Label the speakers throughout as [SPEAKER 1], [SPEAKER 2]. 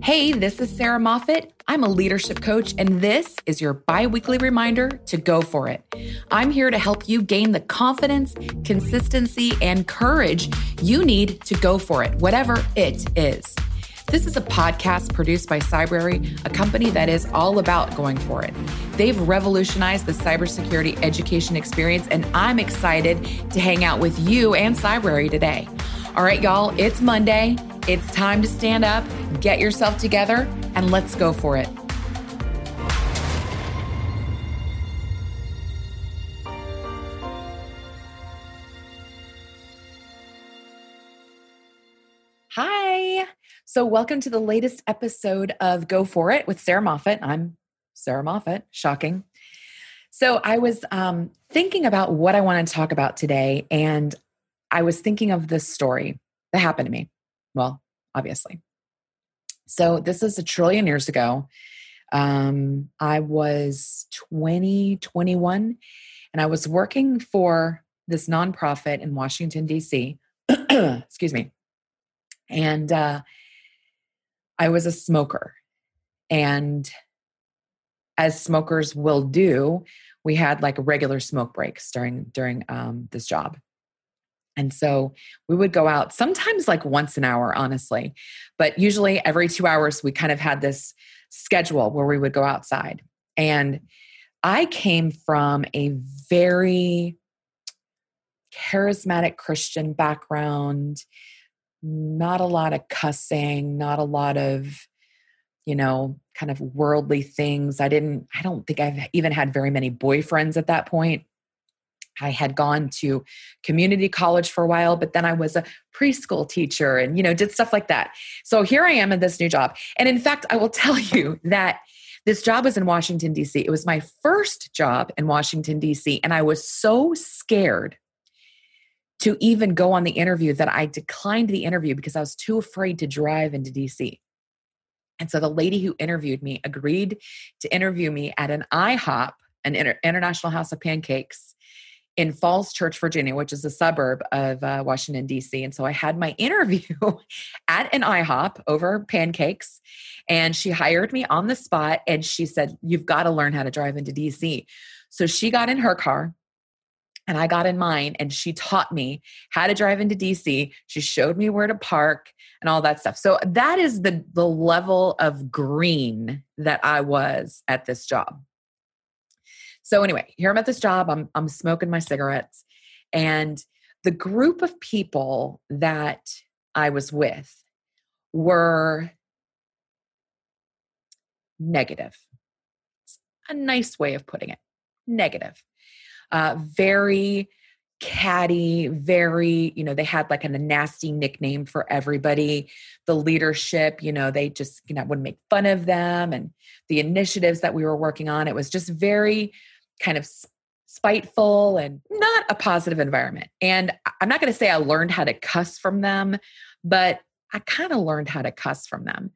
[SPEAKER 1] Hey, this is Sarah Moffat. I'm a leadership coach, and this is your bi weekly reminder to go for it. I'm here to help you gain the confidence, consistency, and courage you need to go for it, whatever it is. This is a podcast produced by Cybrary, a company that is all about going for it. They've revolutionized the cybersecurity education experience, and I'm excited to hang out with you and Cybrary today. All right, y'all, it's Monday. It's time to stand up, get yourself together, and let's go for it. Hi. So, welcome to the latest episode of Go For It with Sarah Moffat. I'm Sarah Moffat, shocking. So, I was um, thinking about what I want to talk about today, and I was thinking of this story that happened to me. Well, obviously. So this is a trillion years ago. Um, I was 20, 21, and I was working for this nonprofit in Washington, D.C. Excuse me. And uh, I was a smoker. And as smokers will do, we had like regular smoke breaks during during um, this job. And so we would go out sometimes like once an hour, honestly, but usually every two hours, we kind of had this schedule where we would go outside. And I came from a very charismatic Christian background, not a lot of cussing, not a lot of, you know, kind of worldly things. I didn't, I don't think I've even had very many boyfriends at that point. I had gone to community college for a while, but then I was a preschool teacher and, you know, did stuff like that. So here I am in this new job. And in fact, I will tell you that this job was in Washington, D.C. It was my first job in Washington, D.C. And I was so scared to even go on the interview that I declined the interview because I was too afraid to drive into DC. And so the lady who interviewed me agreed to interview me at an IHOP, an International House of Pancakes, in Falls Church, Virginia, which is a suburb of uh, Washington, D.C. And so I had my interview at an IHOP over pancakes. And she hired me on the spot and she said, You've got to learn how to drive into D.C. So she got in her car and I got in mine and she taught me how to drive into DC. She showed me where to park and all that stuff. So that is the the level of green that I was at this job. So anyway, here I'm at this job. I'm I'm smoking my cigarettes, and the group of people that I was with were negative. It's a nice way of putting it. Negative. Uh, very catty, very, you know, they had like a nasty nickname for everybody. The leadership, you know, they just, you know, would make fun of them and the initiatives that we were working on. It was just very kind of spiteful and not a positive environment. And I'm not going to say I learned how to cuss from them, but I kind of learned how to cuss from them.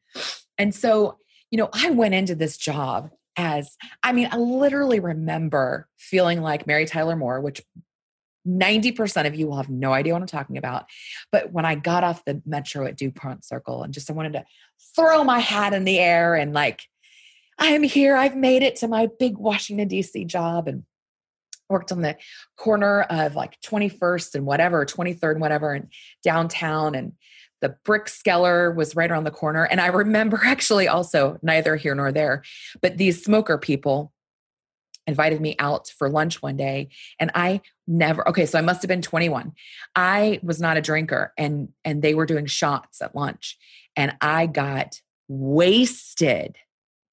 [SPEAKER 1] And so, you know, I went into this job as I mean, I literally remember feeling like Mary Tyler Moore, which 90% of you will have no idea what I'm talking about. But when I got off the metro at DuPont Circle and just I wanted to throw my hat in the air and like I'm here. I've made it to my big Washington, D.C. job and worked on the corner of like 21st and whatever, 23rd and whatever, and downtown. And the Brickskeller was right around the corner. And I remember actually also, neither here nor there, but these smoker people invited me out for lunch one day and i never okay so i must have been 21 i was not a drinker and and they were doing shots at lunch and i got wasted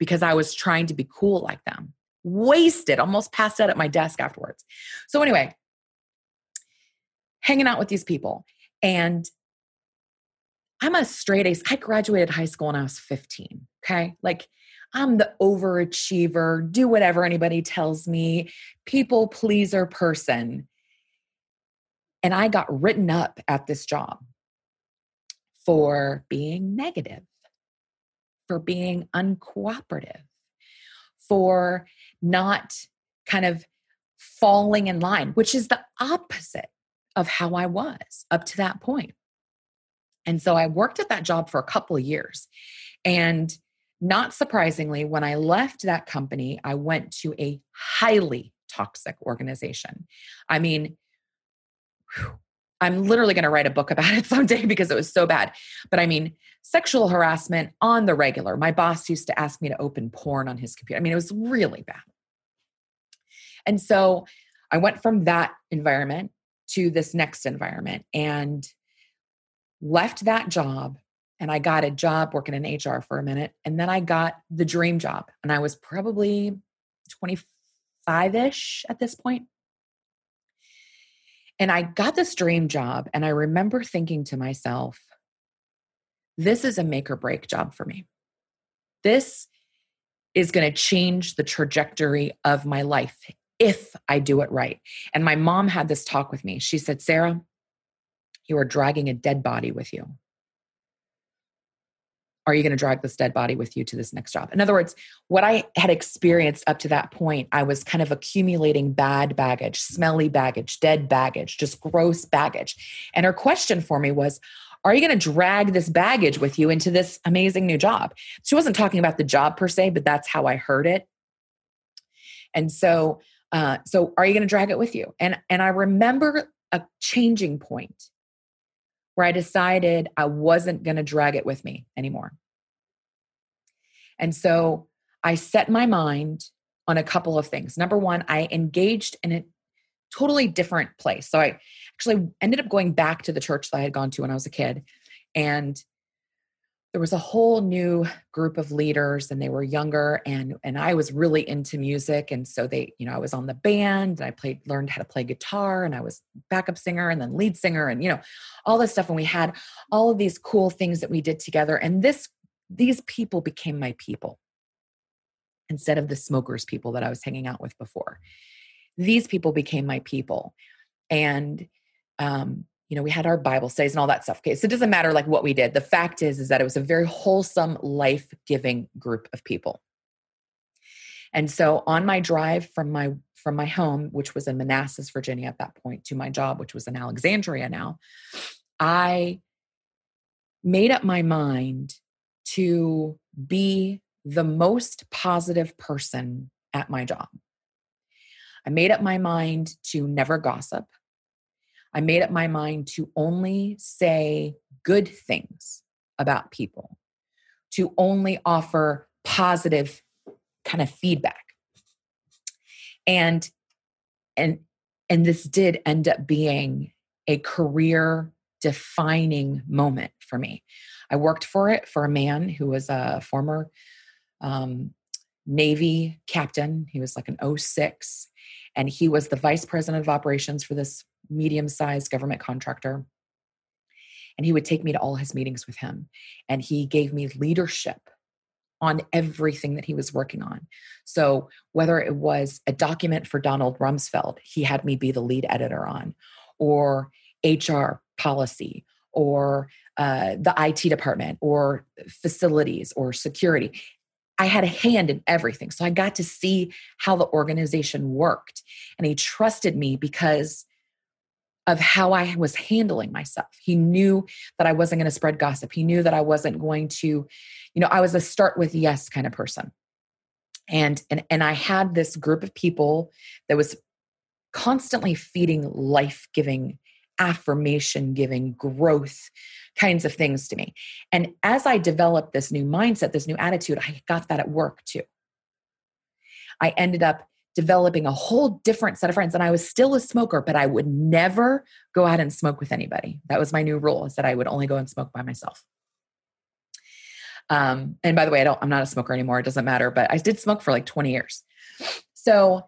[SPEAKER 1] because I was trying to be cool like them. Wasted, almost passed out at my desk afterwards. So, anyway, hanging out with these people. And I'm a straight ace. I graduated high school when I was 15. Okay. Like, I'm the overachiever, do whatever anybody tells me, people pleaser person. And I got written up at this job for being negative for being uncooperative, for not kind of falling in line, which is the opposite of how I was up to that point. And so I worked at that job for a couple of years. And not surprisingly, when I left that company, I went to a highly toxic organization. I mean, I'm literally going to write a book about it someday because it was so bad. But I mean, sexual harassment on the regular. My boss used to ask me to open porn on his computer. I mean, it was really bad. And so I went from that environment to this next environment and left that job and I got a job working in HR for a minute. And then I got the dream job. And I was probably 25 ish at this point. And I got this dream job. And I remember thinking to myself, this is a make or break job for me. This is going to change the trajectory of my life if I do it right. And my mom had this talk with me. She said, Sarah, you are dragging a dead body with you. Are you going to drag this dead body with you to this next job? In other words, what I had experienced up to that point, I was kind of accumulating bad baggage, smelly baggage, dead baggage, just gross baggage. And her question for me was, are you going to drag this baggage with you into this amazing new job? She wasn't talking about the job per se, but that's how I heard it. And so uh, so are you going to drag it with you? And and I remember a changing point where I decided I wasn't going to drag it with me anymore. And so I set my mind on a couple of things. Number one, I engaged in a totally different place. So I actually ended up going back to the church that I had gone to when I was a kid. And there was a whole new group of leaders and they were younger and and I was really into music and so they you know I was on the band and I played learned how to play guitar and I was backup singer and then lead singer and you know all this stuff and we had all of these cool things that we did together and this these people became my people instead of the smokers people that I was hanging out with before. These people became my people and um you know, we had our Bible studies and all that stuff. Okay. So it doesn't matter like what we did. The fact is, is that it was a very wholesome, life giving group of people. And so on my drive from my from my home, which was in Manassas, Virginia at that point, to my job, which was in Alexandria now, I made up my mind to be the most positive person at my job. I made up my mind to never gossip. I made up my mind to only say good things about people, to only offer positive kind of feedback. And and and this did end up being a career defining moment for me. I worked for it for a man who was a former um, Navy captain. He was like an 06, and he was the vice president of operations for this medium sized government contractor. And he would take me to all his meetings with him. And he gave me leadership on everything that he was working on. So, whether it was a document for Donald Rumsfeld, he had me be the lead editor on, or HR policy, or uh, the IT department, or facilities, or security. I had a hand in everything. So I got to see how the organization worked. And he trusted me because of how I was handling myself. He knew that I wasn't going to spread gossip. He knew that I wasn't going to, you know, I was a start with yes kind of person. And and and I had this group of people that was constantly feeding life-giving, affirmation giving, growth kinds of things to me. And as I developed this new mindset, this new attitude, I got that at work too. I ended up developing a whole different set of friends. And I was still a smoker, but I would never go out and smoke with anybody. That was my new rule is that I would only go and smoke by myself. Um, and by the way, I don't, I'm not a smoker anymore. It doesn't matter, but I did smoke for like 20 years. So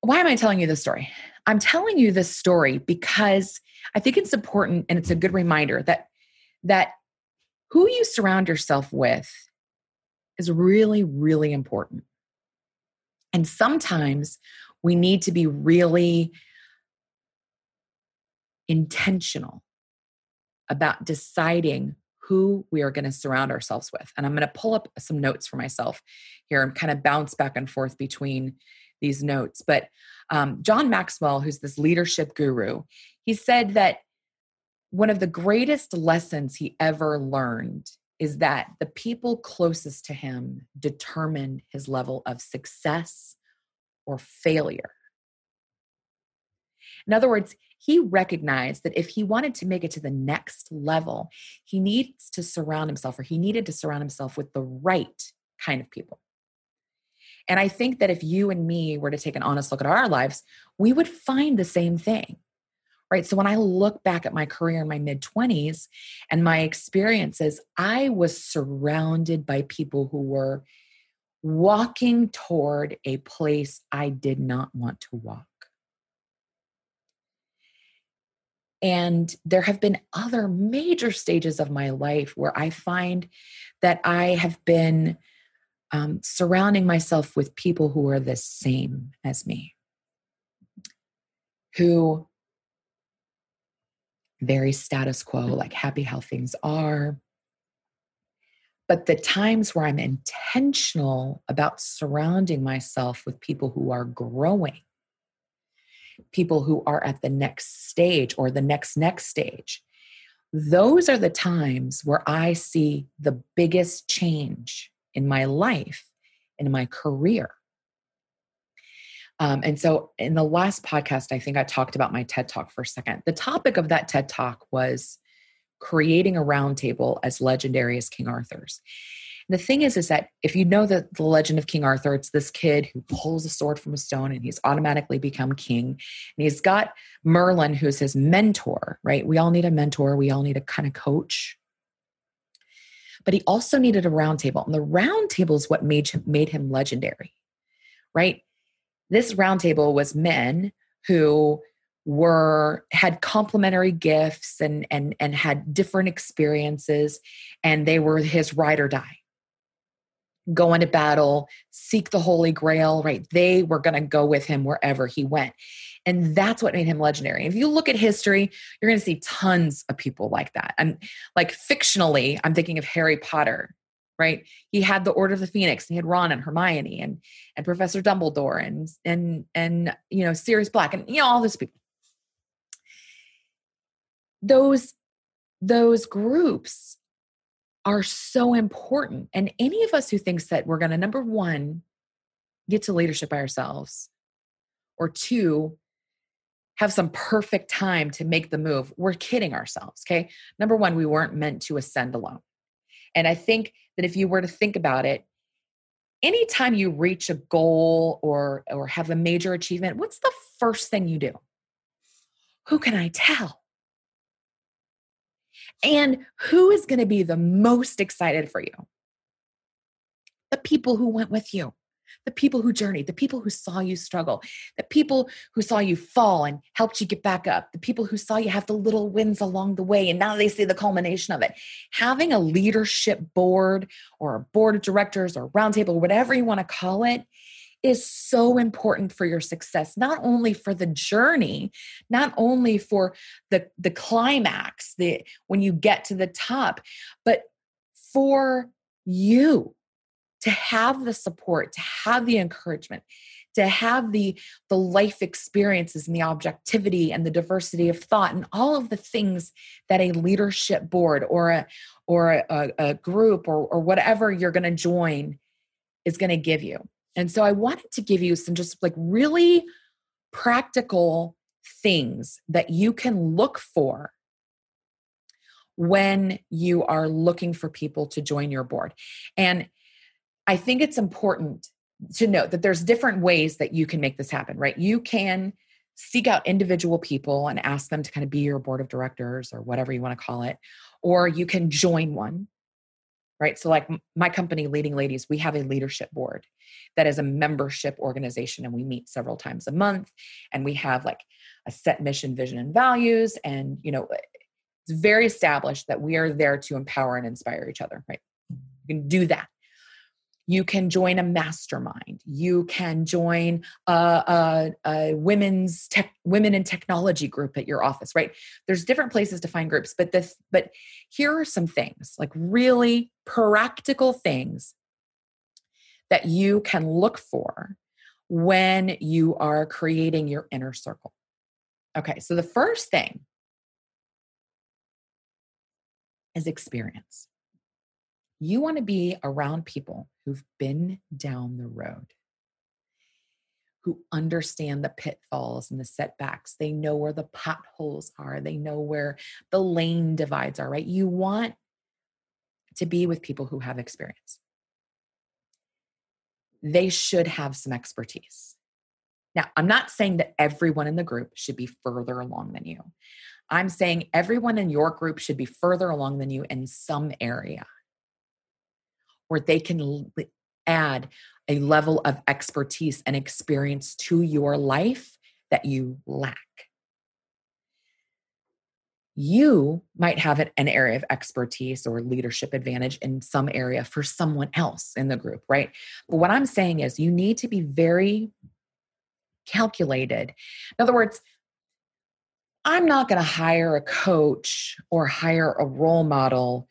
[SPEAKER 1] why am I telling you this story? I'm telling you this story because I think it's important and it's a good reminder that that who you surround yourself with is really really important. And sometimes we need to be really intentional about deciding who we are going to surround ourselves with. And I'm going to pull up some notes for myself here and kind of bounce back and forth between these notes. But um, John Maxwell, who's this leadership guru, he said that one of the greatest lessons he ever learned is that the people closest to him determine his level of success or failure. In other words, he recognized that if he wanted to make it to the next level, he needs to surround himself or he needed to surround himself with the right kind of people. And I think that if you and me were to take an honest look at our lives, we would find the same thing. Right. So when I look back at my career in my mid 20s and my experiences, I was surrounded by people who were walking toward a place I did not want to walk. And there have been other major stages of my life where I find that I have been um, surrounding myself with people who are the same as me, who very status quo, like happy how things are. But the times where I'm intentional about surrounding myself with people who are growing, people who are at the next stage or the next next stage, those are the times where I see the biggest change in my life, in my career. Um, and so, in the last podcast, I think I talked about my TED Talk for a second. The topic of that TED Talk was creating a roundtable as legendary as King Arthur's. And the thing is, is that if you know the, the legend of King Arthur, it's this kid who pulls a sword from a stone and he's automatically become king. And he's got Merlin, who's his mentor, right? We all need a mentor. We all need a kind of coach but he also needed a roundtable. And the roundtable is what made made him legendary, right? This roundtable was men who were had complementary gifts and and and had different experiences and they were his ride or die go into battle seek the holy grail right they were going to go with him wherever he went and that's what made him legendary. if you look at history, you're going to see tons of people like that. And like fictionally, I'm thinking of Harry Potter, right? He had the Order of the Phoenix, he had Ron and Hermione and and Professor Dumbledore and and and you know Sirius Black and you know all those people. Those those groups are so important. And any of us who thinks that we're going to number one get to leadership by ourselves, or two have some perfect time to make the move, we're kidding ourselves. Okay. Number one, we weren't meant to ascend alone. And I think that if you were to think about it, anytime you reach a goal or or have a major achievement, what's the first thing you do? Who can I tell? And who is going to be the most excited for you? The people who went with you the people who journeyed, the people who saw you struggle, the people who saw you fall and helped you get back up, the people who saw you have the little wins along the way, and now they see the culmination of it. Having a leadership board or a board of directors or roundtable, whatever you want to call it, is so important for your success not only for the journey not only for the the climax the when you get to the top but for you to have the support to have the encouragement to have the the life experiences and the objectivity and the diversity of thought and all of the things that a leadership board or a or a, a group or, or whatever you're going to join is going to give you. And so i wanted to give you some just like really practical things that you can look for when you are looking for people to join your board. And I think it's important to note that there's different ways that you can make this happen, right? You can seek out individual people and ask them to kind of be your board of directors or whatever you want to call it, or you can join one. Right. So, like my company, Leading Ladies, we have a leadership board that is a membership organization, and we meet several times a month. And we have like a set mission, vision, and values. And, you know, eh, it's very established that we are there to empower and inspire each other. Right. You can do that you can join a mastermind. You can join a, a, a, women's tech women in technology group at your office right? There's different places to find groups but this but here are some things like really practical things that you can look for when you are creating your inner circle. Okay so the first thing is experience You want to be around people who've been down the road, who understand the pitfalls and the setbacks. They know where the potholes are, they know where the lane divides are, right? You want to be with people who have experience. They should have some expertise. Now, I'm not saying that everyone in the group should be further along than you. I'm saying everyone in your group should be further along than you in some area where they can add a level of expertise and experience to your life that you lack. You might have an area of expertise or leadership advantage in some area for someone else in the group, right? But what I'm saying is you need to be very calculated. In other words, I'm not going to hire a coach or hire a role model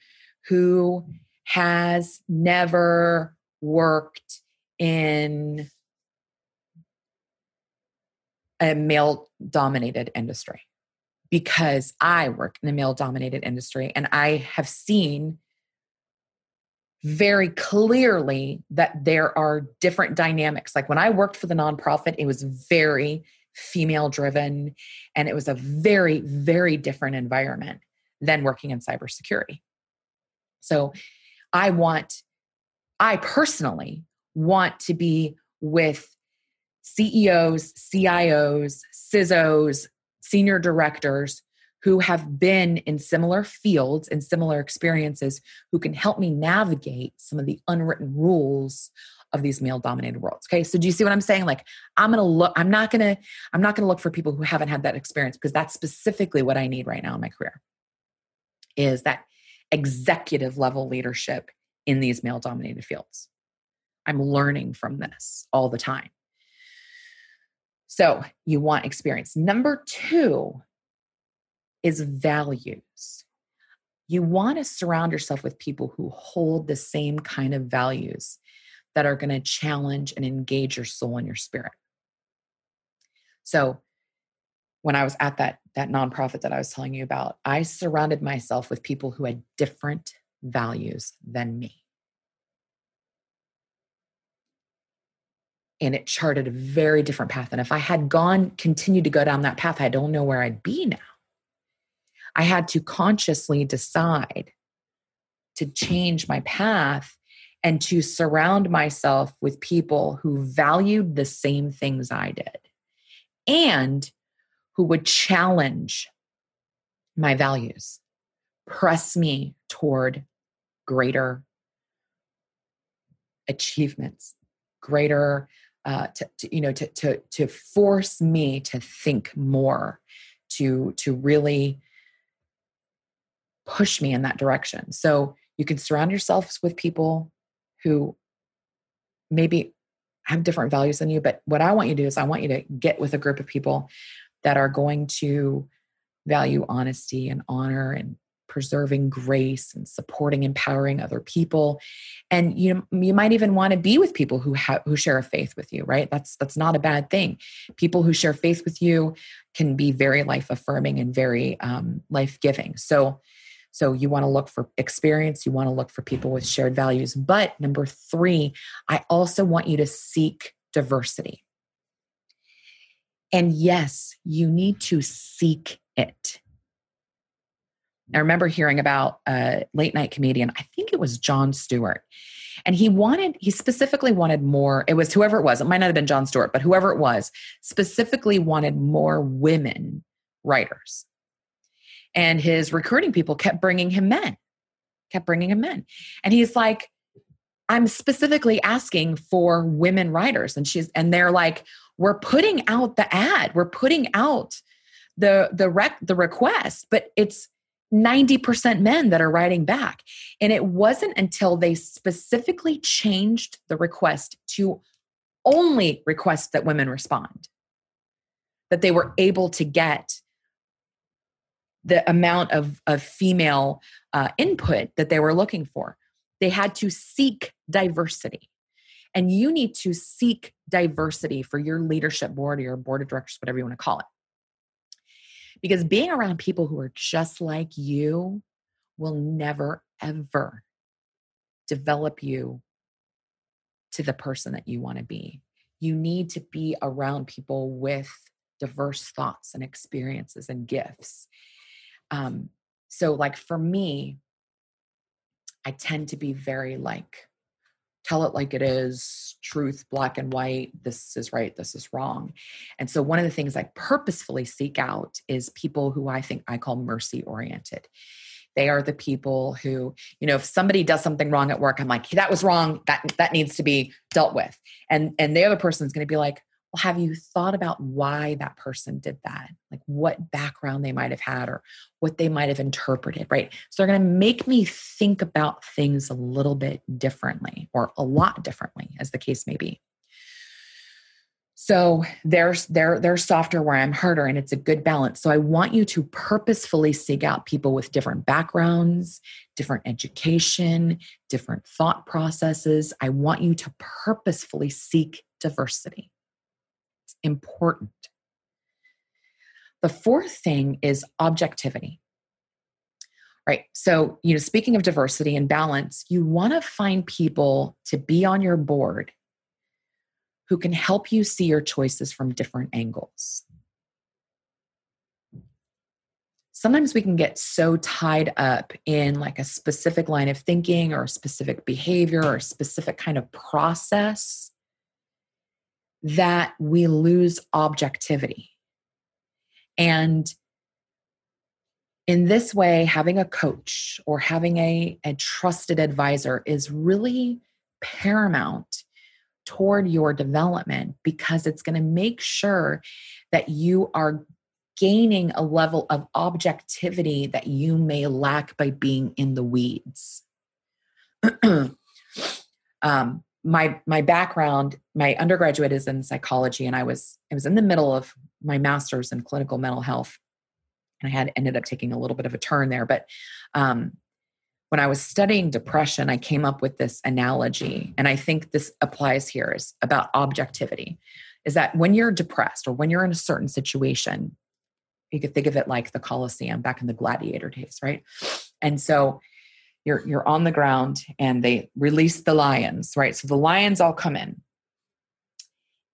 [SPEAKER 1] who has never worked in a male dominated industry because I work in a male dominated industry and I have seen very clearly that there are different dynamics. Like when I worked for the nonprofit, it was very female driven and it was a very, very different environment than working in cybersecurity. So I want, I personally want to be with CEOs, CIOs, CISOs, senior directors who have been in similar fields and similar experiences who can help me navigate some of the unwritten rules of these male dominated worlds okay? So do you see what i'm saying? Like i'm gonna look i'm not gonna i'm not gonna look for people who haven't had that experience because that's specifically what i need right now in my career is that executive level leadership in these male dominated fields. I'm learning from this all the time. So you want experience. Number two is values. You want to surround yourself with people who hold the same kind of values that are going to challenge and engage your soul and your spirit. So when I was at that that nonprofit that I was telling you about, I surrounded myself with people who had different values than me. And it charted a very different path. And if I had gone, continued to go down that path, I don't know where I'd be now. I had to consciously decide to change my path and to surround myself with people who valued the same things I did and who would challenge my values, press me toward greater achievements, greater, uh, to, to, you know, to, to, to force me to think more, to, to really push me in that direction. So you can surround yourselves with people who maybe have different values than you. But what I want you to do is I want you to get with a group of people that are going to value honesty and honor and preserving grace and supporting empowering other people. And you you might even want to be with people who who share a faith with you right? That's that's not a bad thing. People who share faith with you can be very life affirming and very um, life giving so so you want to look for experience you want to look for people with shared values. But number 3 i also want you to seek diversity and yes, you need to seek it. I remember hearing about a late night comedian, I think it was Jon Stewart. And he wanted, he specifically wanted more, it was whoever it was, it might not have been Jon Stewart, but whoever it was, specifically wanted more women writers. And his recruiting people kept bringing him men, kept bringing him men. And he's like, I'm specifically asking for women writers. And she's, and they're like, we're putting out the ad we're putting out the the rec the request but it's 90% men that are writing back. And it wasn't until they specifically changed the request to only request that women respond that they were able to get the amount of, of female uh, input that they were looking for. They had to seek diversity and you need to seek diversity for your leadership board or your board of directors, whatever you want to call it. Because being around people who are just like you will never, ever develop you to the person that you want to be. You need to be around people with diverse thoughts and experiences and gifts. Um, so, like for me, I tend to be very like, tell it like it is, truth, black and white, this is right, this is wrong. And so, one of the things I purposefully seek out is people who I think I call mercy oriented. They are the people who, you know, if somebody does something wrong at work, I'm like, hey, that was wrong. That that needs to be dealt with. And and the other person's going to be like, well, have you thought about why that person did that? Like what background they might have had or what they might have interpreted, right? So they're going to make me think about things a little bit differently or a lot differently, as the case may be. So there's they're they're softer where I'm harder, and it's a good balance. So I want you to purposefully seek out people with different backgrounds, different education, different thought processes. I want you to purposefully seek diversity. Important. The fourth thing is objectivity. Right. So, you know, speaking of diversity and balance, you want to find people to be on your board who can help you see your choices from different angles. Sometimes we can get so tied up in like a specific line of thinking or a specific behavior or a specific kind of process that we lose objectivity. And in this way, having a coach or having a, a trusted advisor is really paramount toward your development because it's going to make sure that you are gaining a level of objectivity that you may lack by being in the weeds. um, my my background, my undergraduate is in psychology, and I was I was in the middle of my master's in clinical mental health, and I had ended up taking a little bit of a turn there. But um, when I was studying depression, I came up with this analogy, and I think this applies here is about objectivity. Is that when you're depressed or when you're in a certain situation, you could think of it like the Colosseum back in the gladiator days, right? And so you're you're on the ground and they release the lions, right? So the lions all come in.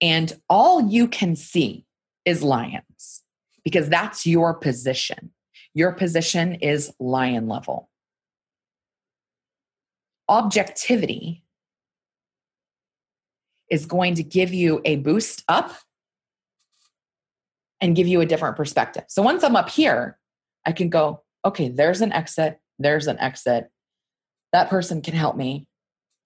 [SPEAKER 1] And all you can see is lions because that's your position. Your position is lion level objectivity is going to give you a boost up and give you a different perspective. So once I'm up here, I can go, okay, there's an exit, there's an exit. That person can help me.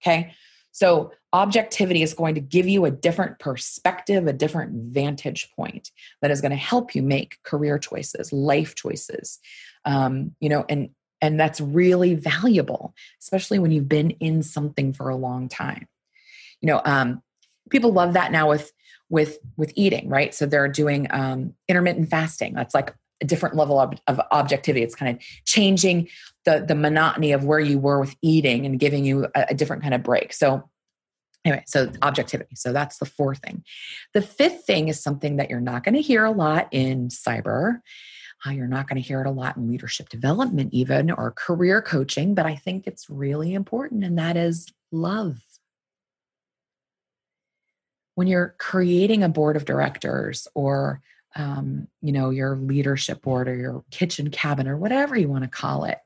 [SPEAKER 1] Okay. So objectivity is going to give you a different perspective, a different vantage point that is going to help you make career choices, life choices, um, you know, and and that's really valuable, especially when you've been in something for a long time. You know, um, people love that now with with with eating, right? So they're doing um, intermittent fasting. That's like a different level of, of objectivity. It's kind of changing the the monotony of where you were with eating and giving you a, a different kind of break. So anyway, so objectivity. So that's the fourth thing. The fifth thing is something that you're not going to hear a lot in cyber uh, you're not going to hear it a lot in leadership development, even or career coaching, but I think it's really important, and that is love. When you're creating a board of directors or um, you know your leadership board or your kitchen cabinet or whatever you want to call it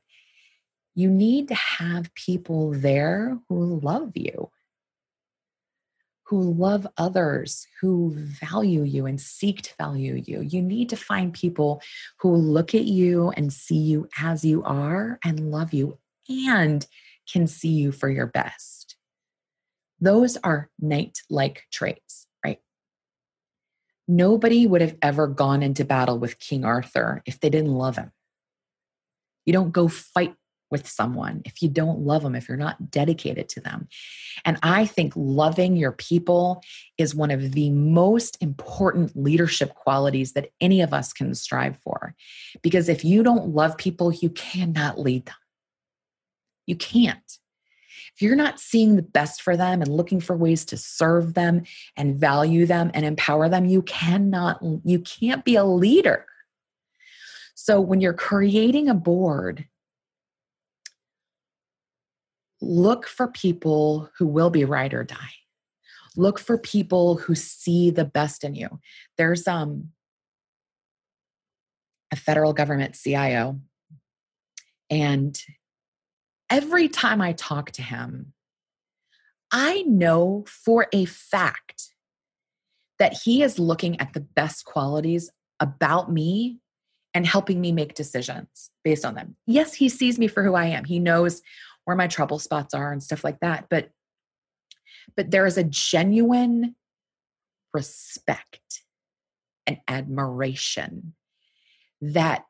[SPEAKER 1] you need to have people there who love you who love others, who value you and seek to value you. You need to find people who look at you and see you as you are and love you and can see you for your best. Those are knight like traits, right? Nobody would have ever gone into battle with King Arthur if they didn't love him. You don't go fight with someone if you don't love them, if you're not dedicated to them. And I think loving your people is one of the most important leadership qualities that any of us can strive for. Because if you don't love people, you cannot lead them. You can't. If you're not seeing the best for them and looking for ways to serve them and value them and empower them, you cannot, you can't be a leader. So when you're creating a board, look for people who will be ride or die. Look for people who see the best in you. There's um a federal government CIO and every time I talk to him, I know for a fact that he is looking at the best qualities about me and helping me make decisions based on them. Yes, he sees me for who I am. He knows where my trouble spots are and stuff like that, but but there is a genuine respect and admiration that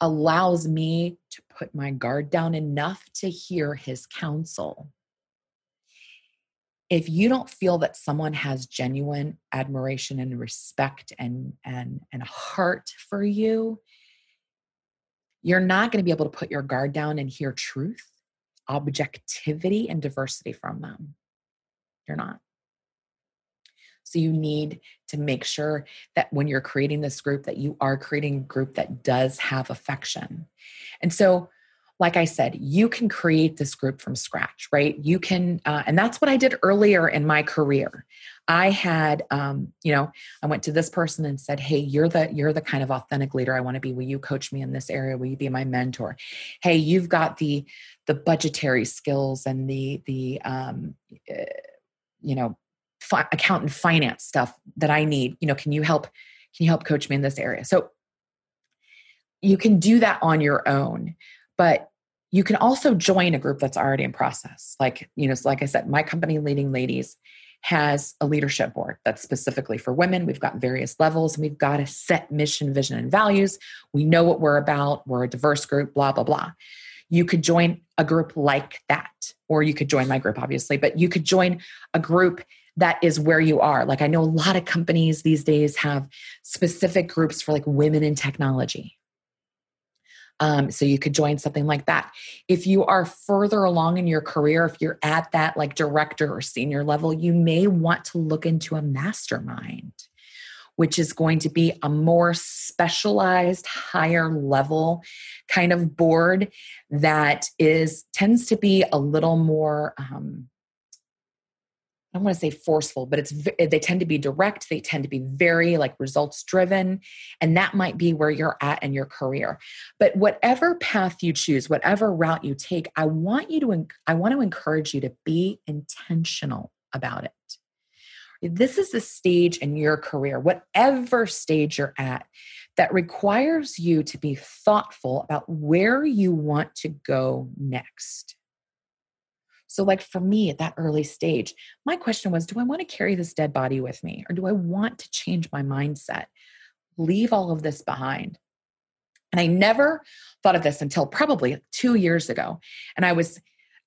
[SPEAKER 1] allows me to put my guard down enough to hear his counsel. If you don't feel that someone has genuine admiration and respect and and and heart for you, you're not going to be able to put your guard down and hear truth, objectivity and diversity from them. You're not. So you need to make sure that when you're creating this group that you are creating a group that does have affection. And so like I said, you can create this group from scratch, right? You can, uh, and that's what I did earlier in my career. I had, um, you know, I went to this person and said, "Hey, you're the you're the kind of authentic leader I want to be. Will you coach me in this area? Will you be my mentor? Hey, you've got the the budgetary skills and the the um, uh, you know fi- accountant finance stuff that I need. You know, can you help? Can you help coach me in this area? So you can do that on your own, but you can also join a group that's already in process. Like, you know, like I said, my company, Leading Ladies, has a leadership board that's specifically for women. We've got various levels and we've got a set mission, vision, and values. We know what we're about. We're a diverse group, blah, blah, blah. You could join a group like that, or you could join my group, obviously, but you could join a group that is where you are. Like I know a lot of companies these days have specific groups for like women in technology. Um, so you could join something like that. If you are further along in your career, if you're at that like director or senior level, you may want to look into a mastermind, which is going to be a more specialized, higher level kind of board that is tends to be a little more um, I don't want to say forceful, but it's they tend to be direct. They tend to be very like results driven, and that might be where you're at in your career. But whatever path you choose, whatever route you take, I want you to I want to encourage you to be intentional about it. This is the stage in your career, whatever stage you're at, that requires you to be thoughtful about where you want to go next. So, like for me at that early stage, my question was do I want to carry this dead body with me or do I want to change my mindset? Leave all of this behind. And I never thought of this until probably two years ago. And I was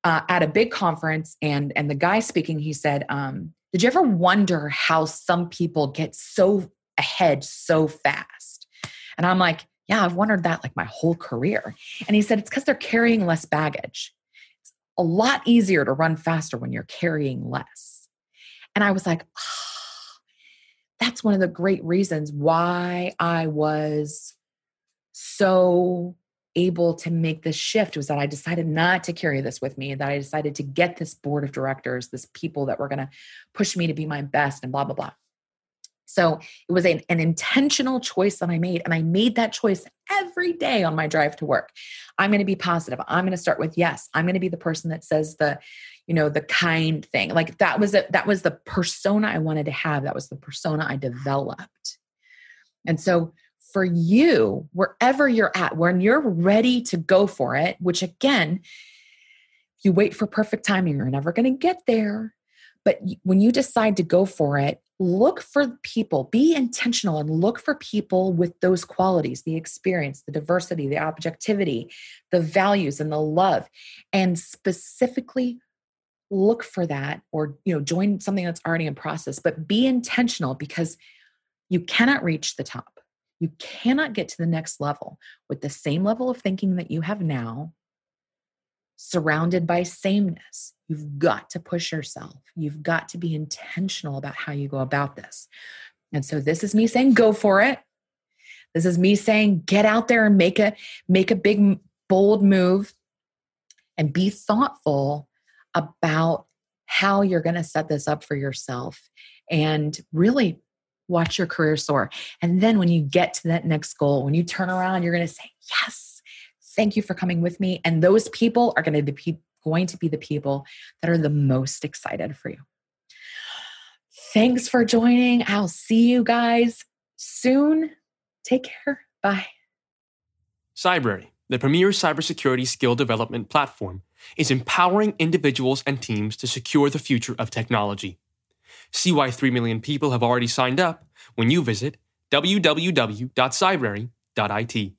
[SPEAKER 1] uh, at a big conference, and and the guy speaking, he said, um, "Did you ever wonder how some people get so ahead so fast?" And I'm like, "Yeah, I've wondered that like my whole career." And he said, "It's because they're carrying less baggage." It's a lot easier to run faster when you're carrying less. And I was like, oh, that's one of the great reasons why I was so able to make this shift was that I decided not to carry this with me, that I decided to get this board of directors, this people that were going to push me to be my best and blah, blah, blah. So it was an, an, intentional choice that I made. And I made that choice every day on my drive to work. I'm going to be positive. I'm going to start with yes. I'm going to be the person that says the, you know, the kind thing. Like that was it. That was the persona I wanted to have. That was the persona I developed. And so for you, wherever you're at, when you're ready to go for it, which again, you wait for perfect timing, you're never going to get there. But when you decide to go for it, look for people, be intentional and look for people with those qualities the experience, the diversity, the objectivity, the values, and the love. And specifically look for that or you know join something that's already in process but be intentional because you cannot reach the top you cannot get to the next level with the same level of thinking that you have now surrounded by sameness. You've got to push yourself. You've got to be intentional about how you go about this. And so this is me saying go for it. This is me saying get out there and make a make a big bold move and be thoughtful about how you're going to set this up for yourself and really watch your career soar. And then when you get to that next goal, when you turn around, you're going to say, Yes, thank you for coming with me. And those people are going to be going to be the people that are the most excited for you. Thanks for joining. I'll see you guys soon. Take care. Bye.
[SPEAKER 2] Cybrary, the premier cybersecurity skill development platform, is empowering individuals and teams to secure the future of technology. See why 3 million people have already signed up when you visit www.cybrary.it.